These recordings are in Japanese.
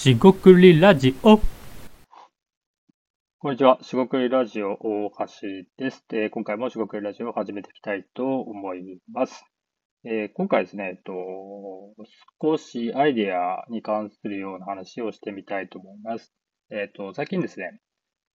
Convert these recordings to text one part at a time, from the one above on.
しごくりラジオ。こんにちは。しごくりラジオ大橋です。えー今回もしごくりラジオを始めていきたいと思います。えー今回ですね、えっと、少しアイデアに関するような話をしてみたいと思います。えっと、最近ですね、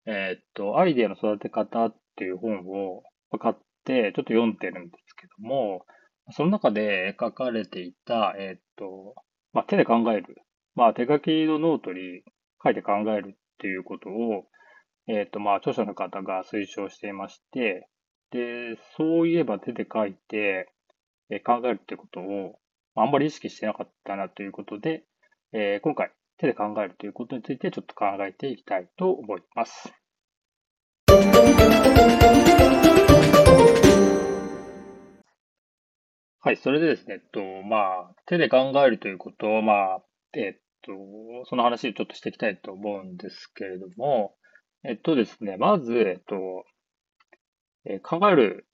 えっと、アイデアの育て方っていう本を買ってちょっと読んでるんですけども、その中で書かれていた、えっと、まあ、手で考える。まあ、手書きのノートに書いて考えるっていうことを、えっ、と、まあ、著者の方が推奨していまして、で、そういえば手で書いて、え考えるってことを、あんまり意識してなかったなということで、えー今回、手で考えるということについてちょっと考えていきたいと思います。はい、それでですね、えっと、まあ、手で考えるということを、まあ、えっと、その話をちょっとしていきたいと思うんですけれども、えっとですね、まず、えっと、え考える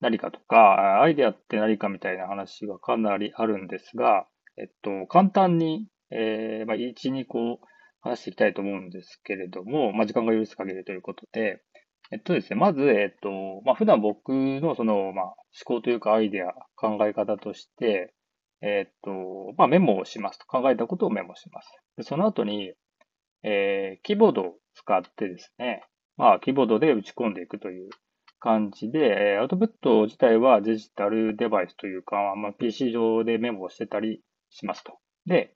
何かとか、アイデアって何かみたいな話がかなりあるんですが、えっと、簡単に、えーまあ、1、2個話していきたいと思うんですけれども、まあ、時間が許す限りということで、えっとですね、まず、えっと、まあ、普段僕のその、まあ、思考というかアイデア、考え方として、えっと、まあ、メモをしますと。考えたことをメモします。でその後に、えーキーボードを使ってですね、まあ、キーボードで打ち込んでいくという感じで、えーアウトプット自体はデジタルデバイスというか、まあ、PC 上でメモをしてたりしますと。で、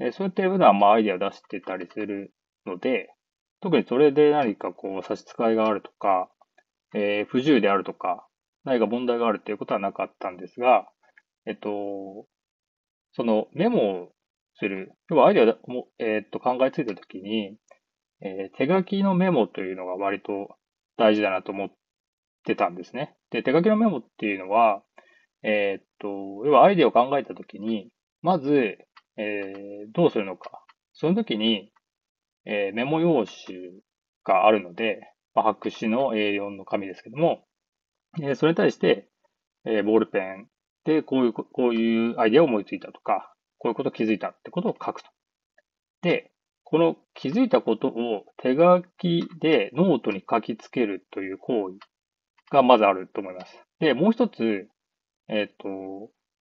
えーそうやって普段まあアイデアを出してたりするので、特にそれで何かこう差し支えがあるとか、えー不自由であるとか、何か問題があるということはなかったんですが、えっと、そのメモをする、要はアイデアも、えっと考えついたときに、えー手書きのメモというのが割と大事だなと思ってたんですね。で、手書きのメモっていうのは、えーっと、要はアイデアを考えたときに、まず、えどうするのか。その時に、えメモ用紙があるので、まあ、白紙の A4 の紙ですけども、えそれに対して、えボールペンでこういうこ、ういうアイデアを思いついたとか、こういうこと気づいたってことを書くと。で、この気づいたことを手書きでノートに書きつけるという行為がまずあると思います。で、もう一つ、えっ、と、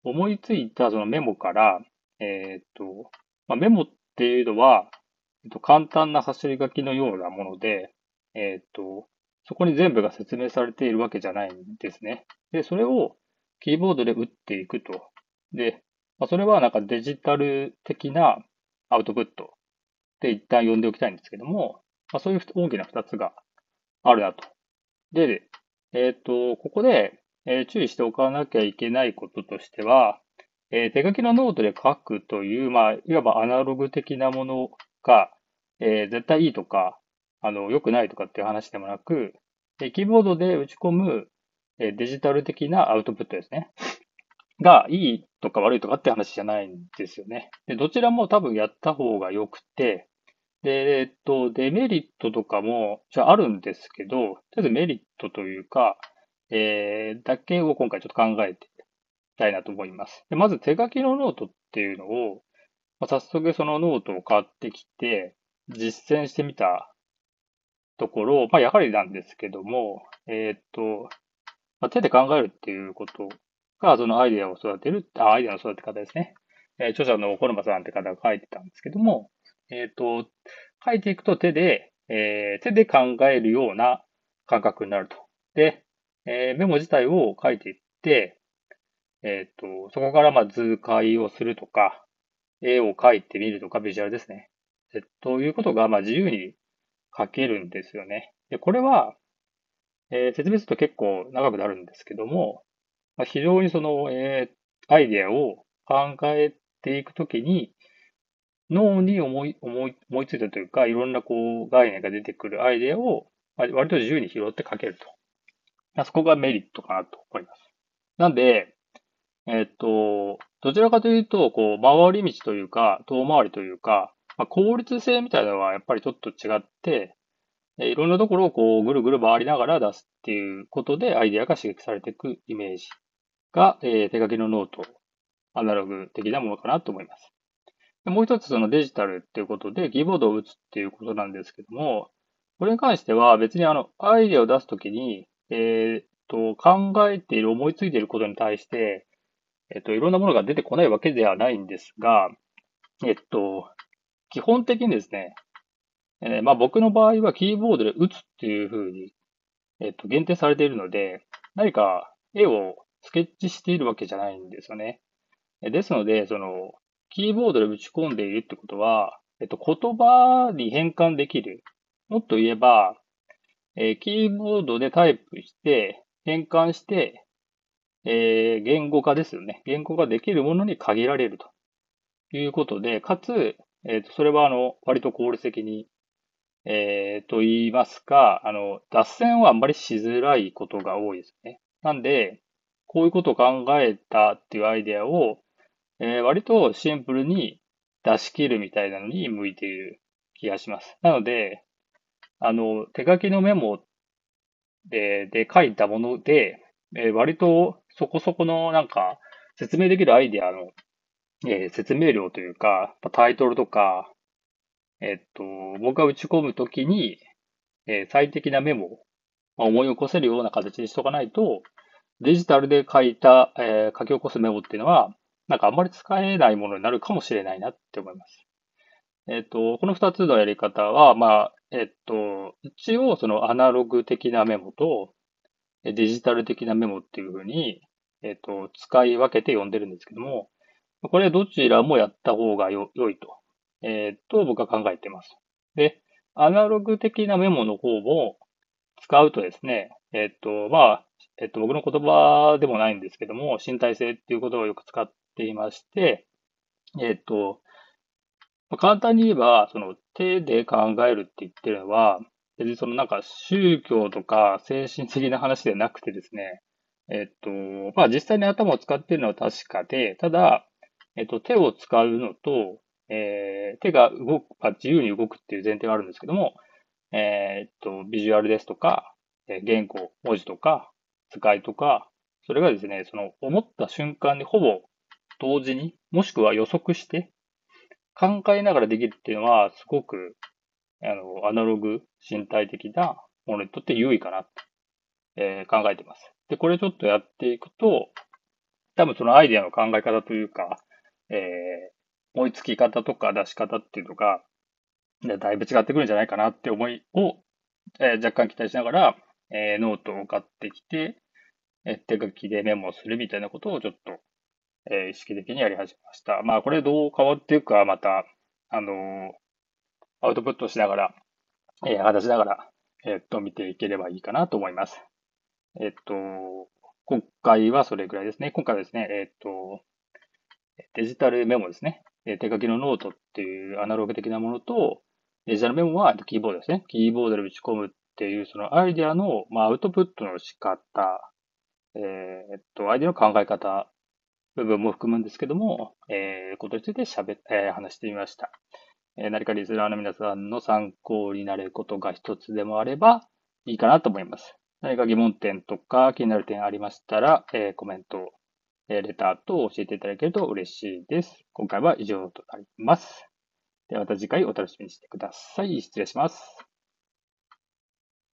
思いついたそのメモから、えっ、と、まあ、メモっていうのは、えっと、簡単な走り書きのようなもので、えっ、と、そこに全部が説明されているわけじゃないんですね。で、それをキーボードで打っていくと。で、まあ、それはなんかデジタル的なアウトプットで一旦読んでおきたいんですけども、まあ、そういう大きな二つがあるなと。で、えっ、と、ここで、えー注意しておかなきゃいけないこととしては、えー手書きのノートで書くという、まあ、いわばアナログ的なものが、えー絶対いいとか、あの、良くないとかっていう話でもなく、キーボードで打ち込む、デジタル的なアウトプットですね。が、いいとか悪いとかって話じゃないんですよね。で、どちらも多分やった方が良くて、で、えっと、デメリットとかも、じゃああるんですけど、とりあえずメリットというか、えー、だけを今回ちょっと考えていきたいなと思います。でまず手書きのノートっていうのを、まあ、早速そのノートを買ってきて、実践してみたところ、まあ、やはりなんですけども、えーっと、まあ、手で考えるっていうことが、そのアイデアを育てる、あ、アイデアの育て方ですね。えー著者の小沼さんって方が書いてたんですけども、えーと、書いていくと手で、えー手で考えるような感覚になると。で、えメモ自体を書いていって、えっ、と、そこからま図解をするとか、絵を描いてみるとか、ビジュアルですね。えということがま自由に書けるんですよね。で、これは、えー説明すると結構長くなるんですけども、まあ、非常にその、えーアイデアを考えていくときに、脳に思い、思い、思いついたというか、いろんなこう概念が出てくるアイデアを、まあ割と自由に拾って書けると。まあそこがメリットかなと思います。なんで、えっと、どちらかというと、こう、回り道というか、遠回りというか、まあ、効率性みたいなのはやっぱりちょっと違って、えいろんなところをこう、ぐるぐる回りながら出すっていうことで、アイデアが刺激されていくイメージが、えー手書きのノート、アナログ的なものかなと思います。もう一つそのデジタルっていうことで、キーボードを打つっていうことなんですけども、これに関しては別にあの、アイデアを出すときに、えー、っと、考えている、思いついていることに対して、えっと、いろんなものが出てこないわけではないんですが、えっと、基本的にですね、えー、まあ僕の場合はキーボードで打つっていうふうに、えっと、限定されているので、何か絵をスケッチしているわけじゃないんですよね。ですので、その、キーボードで打ち込んでいるってことは、えっと、言葉に変換できる。もっと言えば、えー、キーボードでタイプして、変換して、えー、言語化ですよね。言語化できるものに限られるということで、かつ、えっ、ー、と、それは、あの、割と効率的に、えー、と言いますか、あの、脱線はあんまりしづらいことが多いですね。なんで、こういうことを考えたっていうアイデアを、えー、割とシンプルに出し切るみたいなのに向いている気がします。なので、あの、手書きのメモでで書いたもので、えー、割とそこそこのなんか説明できるアイデアの、えー、説明量というか、タイトルとか、えっと、僕が打ち込むときに、えー、最適なメモを、まあ、思い起こせるような形にしとかないと、デジタルで書いた、えー、書き起こすメモっていうのは、なんかあんまり使えないものになるかもしれないなって思います。えっと、この二つのやり方は、まあ、えっと、一応そのアナログ的なメモとデジタル的なメモっていうふうに、えっと、使い分けて読んでるんですけども、これどちらもやった方がよ良いと、えっと、僕は考えています。で、アナログ的なメモの方も使うとですね、えっと、まあ、えっと、僕の言葉でもないんですけども、身体性っていうことをよく使っていまして、えっと、簡単に言えば、その手で考えるって言ってるのは、別にそのなんか宗教とか精神的な話ではなくてですね、えっと、まあ実際に頭を使っているのは確かで、ただ、えっと、手を使うのと、えー、手が動く、まあ、自由に動くっていう前提があるんですけども、えー、っと、ビジュアルですとか、え言語、文字とか、使いとか、それがですね、その思った瞬間にほぼ同時に、もしくは予測して考えながらできるっていうのは、すごく、あの、アナログ、身体的なものにとって優位かなって、えー、考えてます。で、これちょっとやっていくと、多分そのアイデアの考え方というか、えー、追いつき方とか出し方っていうのが、だいぶ違ってくるんじゃないかなって思いを、えー、若干期待しながら、えー、ノートを買ってきて、え手書きでメモするみたいなことをちょっとえー、意識的にやり始めました。まあ、これどう変わっていくか、また、あの、アウトプットしながら、えー、話しながら、えっと、見ていければいいかなと思います。えっと、今回はそれぐらいですね。今回はですね、えっと、デジタルメモですね。手書きのノートっていうアナログ的なものと、デジタルメモはキーボードですね。キーボードで打ち込むっていうそのアイディアの、まあ、アウトプットの仕方、えー、っと、アイディアの考え方部分も含むんですけども、えー、ことについて喋、えー、話してみました。えー、何かリスナーの皆さんの参考になることが一つでもあればいいかなと思います。何か疑問点とか気になる点ありましたら、えー、コメント、え、レターと教えていただけると嬉しいです。今回は以上となります。ではまた次回お楽しみにしてください。失礼します。